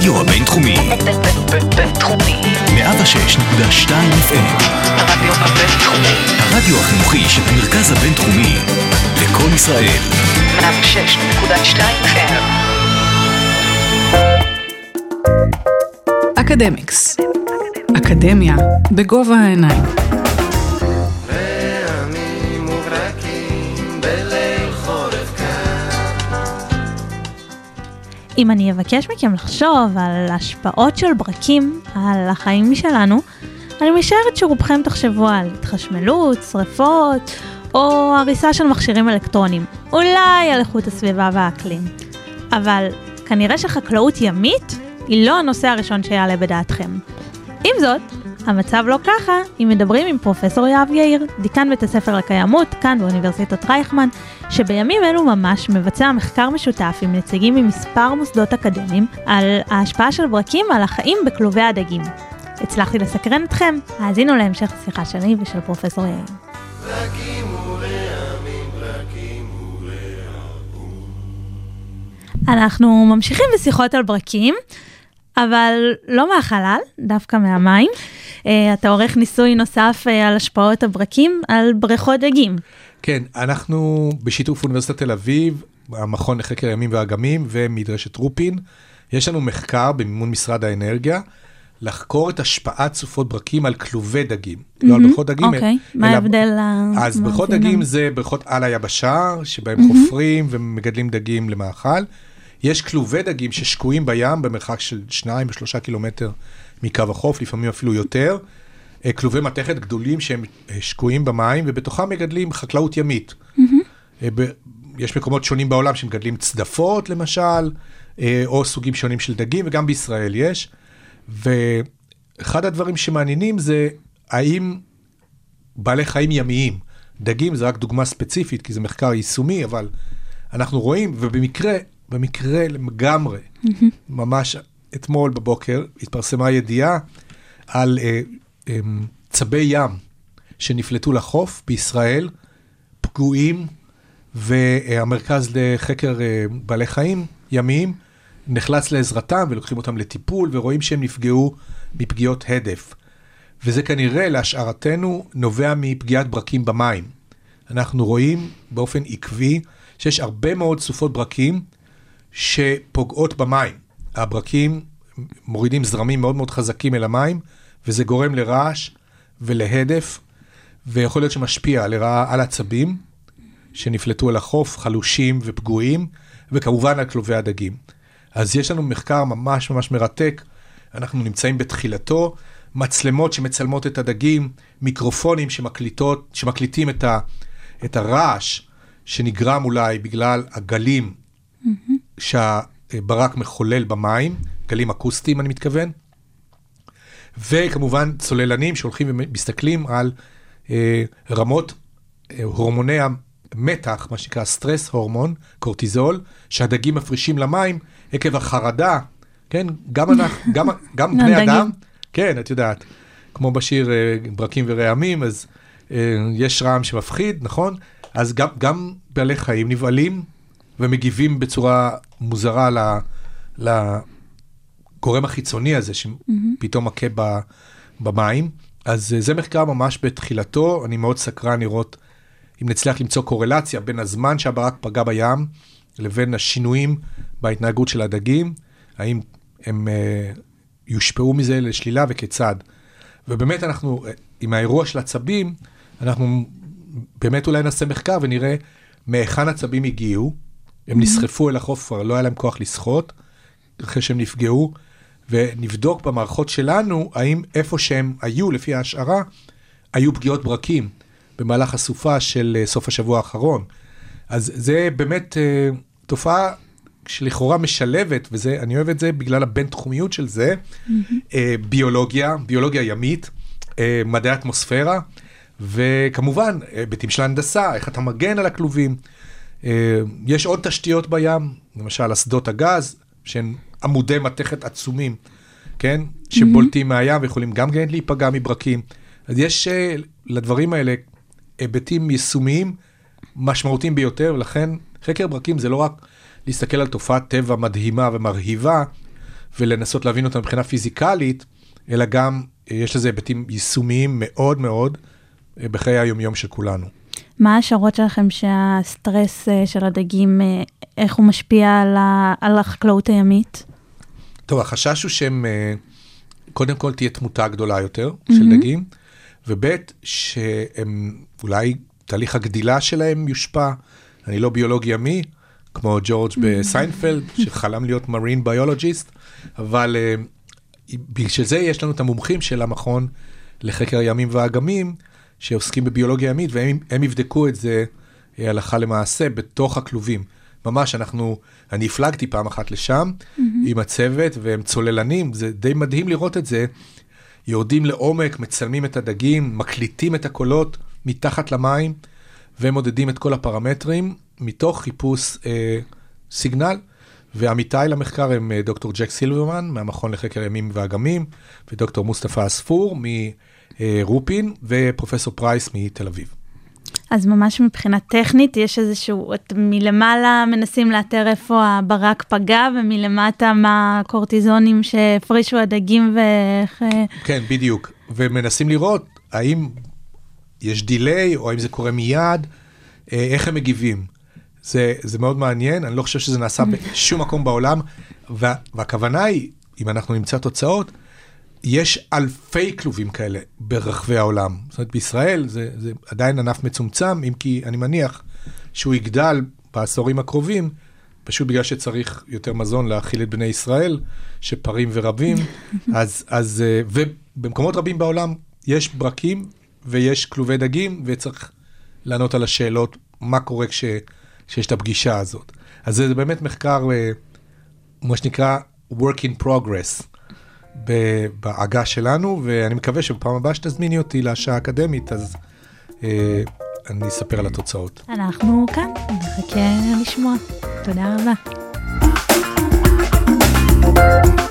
הרדיו הבינתחומי. בינתחומי. 106.2 FM. הרדיו הבינתחומי. הרדיו החינוכי של המרכז הבינתחומי. לקום ישראל. 106.2 FM. אקדמיקס. אקדמיה בגובה העיניים. רעמים וברקים בליל אם אני אבקש מכם לחשוב על השפעות של ברקים על החיים שלנו, אני משערת שרובכם תחשבו על התחשמלות, שריפות, או הריסה של מכשירים אלקטרוניים. אולי על איכות הסביבה והאקלים. אבל כנראה שחקלאות ימית היא לא הנושא הראשון שיעלה בדעתכם. עם זאת, המצב לא ככה אם מדברים עם פרופסור יהב יאיר, דיקן בית הספר לקיימות, כאן באוניברסיטת רייכמן, שבימים אלו ממש מבצע מחקר משותף עם נציגים ממספר מוסדות אקדמיים על ההשפעה של ברקים על החיים בכלובי הדגים. הצלחתי לסקרן אתכם, האזינו להמשך השיחה שלי ושל פרופסור יאיר. ורעמים, ורעמים. אנחנו ממשיכים בשיחות על ברקים, אבל לא מהחלל, דווקא מהמים. אה, אתה עורך ניסוי נוסף אה, על השפעות הברקים על בריכות דגים. כן, אנחנו בשיתוף אוניברסיטת תל אביב, המכון לחקר הימים והאגמים ומדרשת רופין, יש לנו מחקר במימון משרד האנרגיה, לחקור את השפעת סופות ברקים על כלובי דגים. לא על בריכות דגים, אוקיי, מה אלא- ההבדל? אז בריכות? דגים זה בריכות על היבשה, שבהם חופרים ומגדלים דגים למאכל. יש כלובי דגים ששקועים בים במרחק של שניים ושלושה קילומטר מקו החוף, לפעמים אפילו יותר. אה, כלובי מתכת גדולים שהם אה, שקועים במים, ובתוכם מגדלים חקלאות ימית. אה, ב- יש מקומות שונים בעולם שמגדלים צדפות, למשל, אה, או סוגים שונים של דגים, וגם בישראל יש. ואחד הדברים שמעניינים זה האם בעלי חיים ימיים, דגים זה רק דוגמה ספציפית, כי זה מחקר יישומי, אבל אנחנו רואים, ובמקרה, במקרה לגמרי, ממש אתמול בבוקר התפרסמה ידיעה על אה, אה, צבי ים שנפלטו לחוף בישראל, פגועים, והמרכז לחקר אה, בעלי חיים ימיים נחלץ לעזרתם ולוקחים אותם לטיפול ורואים שהם נפגעו מפגיעות הדף. וזה כנראה, להשערתנו, נובע מפגיעת ברקים במים. אנחנו רואים באופן עקבי שיש הרבה מאוד סופות ברקים שפוגעות במים. הברקים מורידים זרמים מאוד מאוד חזקים אל המים, וזה גורם לרעש ולהדף, ויכול להיות שמשפיע לרעה על עצבים שנפלטו אל החוף, חלושים ופגועים, וכמובן על כלובי הדגים. אז יש לנו מחקר ממש ממש מרתק, אנחנו נמצאים בתחילתו, מצלמות שמצלמות את הדגים, מיקרופונים שמקליטות, שמקליטים את, ה, את הרעש שנגרם אולי בגלל הגלים שהברק מחולל במים, גלים אקוסטיים אני מתכוון, וכמובן צוללנים שהולכים ומסתכלים על אה, רמות אה, הורמוני המתח, מה שנקרא סטרס הורמון, קורטיזול, שהדגים מפרישים למים עקב החרדה, כן, גם אנחנו, גם, גם בני. אדם, כן, את יודעת, כמו בשיר אה, ברקים ורעמים, אז אה, יש רעם שמפחיד, נכון? אז גם, גם בעלי חיים נבהלים ומגיבים בצורה מוזרה ל, לגורם החיצוני הזה שפתאום מכה ב, במים. אז אה, זה מחקר ממש בתחילתו, אני מאוד סקרן לראות אם נצליח למצוא קורלציה בין הזמן שהברק פגע בים לבין השינויים בהתנהגות של הדגים, האם הם אה, יושפעו מזה לשלילה וכיצד. ובאמת אנחנו, אה, עם האירוע של הצבים, אנחנו באמת אולי נעשה מחקר ונראה מהיכן הצבים הגיעו. הם נסחפו אל החוף, כבר לא היה להם כוח לשחות, אחרי שהם נפגעו, ונבדוק במערכות שלנו, האם איפה שהם היו, לפי ההשערה, היו פגיעות ברקים במהלך הסופה של אה, סוף השבוע האחרון. אז זה באמת אה, תופעה שלכאורה משלבת, וזה, אני אוהב את זה בגלל הבינתחומיות של זה, אה, ביולוגיה, ביולוגיה ימית, אה, מדעי אטמוספירה, וכמובן, היבטים של הנדסה, איך אתה מגן על הכלובים. אה, יש עוד תשתיות בים, למשל אסדות הגז, שהן עמודי מתכת עצומים, כן? שבולטים מהים ויכולים גם כן להיפגע מברקים. אז יש אה, לדברים האלה היבטים יישומיים משמעותיים ביותר, ולכן חקר ברקים זה לא רק להסתכל על תופעת טבע מדהימה ומרהיבה, ולנסות להבין אותה מבחינה פיזיקלית, אלא גם אה, יש לזה היבטים יישומיים מאוד מאוד בחיי היומיום של כולנו. מה ההשערות שלכם שהסטרס אה, של הדגים, אה, איך הוא משפיע על, ה, על החקלאות הימית? טוב, החשש הוא שהם, אה, קודם כל תהיה תמותה גדולה יותר של דגים, וב' שהם, אולי תהליך הגדילה שלהם יושפע. אני לא ביולוג ימי, כמו ג'ורג' בסיינפלד, שחלם להיות מרין ביולוגיסט, אבל בשביל זה יש לנו את המומחים של המכון לחקר הימים והאגמים, שעוסקים בביולוגיה ימית, והם הם יבדקו את זה אה, הלכה למעשה בתוך הכלובים. ממש, אנחנו, אני הפלגתי פעם אחת לשם mm-hmm. עם הצוות, והם צוללנים, זה די מדהים לראות את זה. יורדים לעומק, מצלמים את הדגים, מקליטים את הקולות מתחת למים, ומודדים את כל הפרמטרים מתוך חיפוש אה, סיגנל. ועמיתיי למחקר הם אה, דוקטור ג'ק סילברמן מהמכון לחקר ימים ואגמים, ודוקטור מוסטפא עספור מרופין, ופרופסור פרייס מתל אביב. אז ממש מבחינה טכנית יש איזשהו, את מלמעלה מנסים לאתר איפה הברק פגע, ומלמטה מה הקורטיזונים שהפרישו הדגים ואיך... אה, כן, בדיוק. ומנסים לראות האם יש דיליי, או האם זה קורה מיד, אה, איך הם מגיבים. זה, זה מאוד מעניין, אני לא חושב שזה נעשה בשום מקום בעולם, וה, והכוונה היא, אם אנחנו נמצא תוצאות, יש אלפי כלובים כאלה ברחבי העולם. זאת אומרת, בישראל זה, זה עדיין ענף מצומצם, אם כי אני מניח שהוא יגדל בעשורים הקרובים, פשוט בגלל שצריך יותר מזון להאכיל את בני ישראל, שפרים ורבים, אז, אז, אה, ובמקומות רבים בעולם יש ברקים ויש כלובי דגים, וצריך לענות על השאלות מה קורה כש, כשיש את הפגישה הזאת. אז זה באמת מחקר, אה, מה שנקרא work in progress. בעגה שלנו, ואני מקווה שבפעם הבאה שתזמיני אותי לשעה האקדמית, אז אה, אני אספר על התוצאות. אנחנו כאן, נחכה לשמוע. תודה רבה. thank you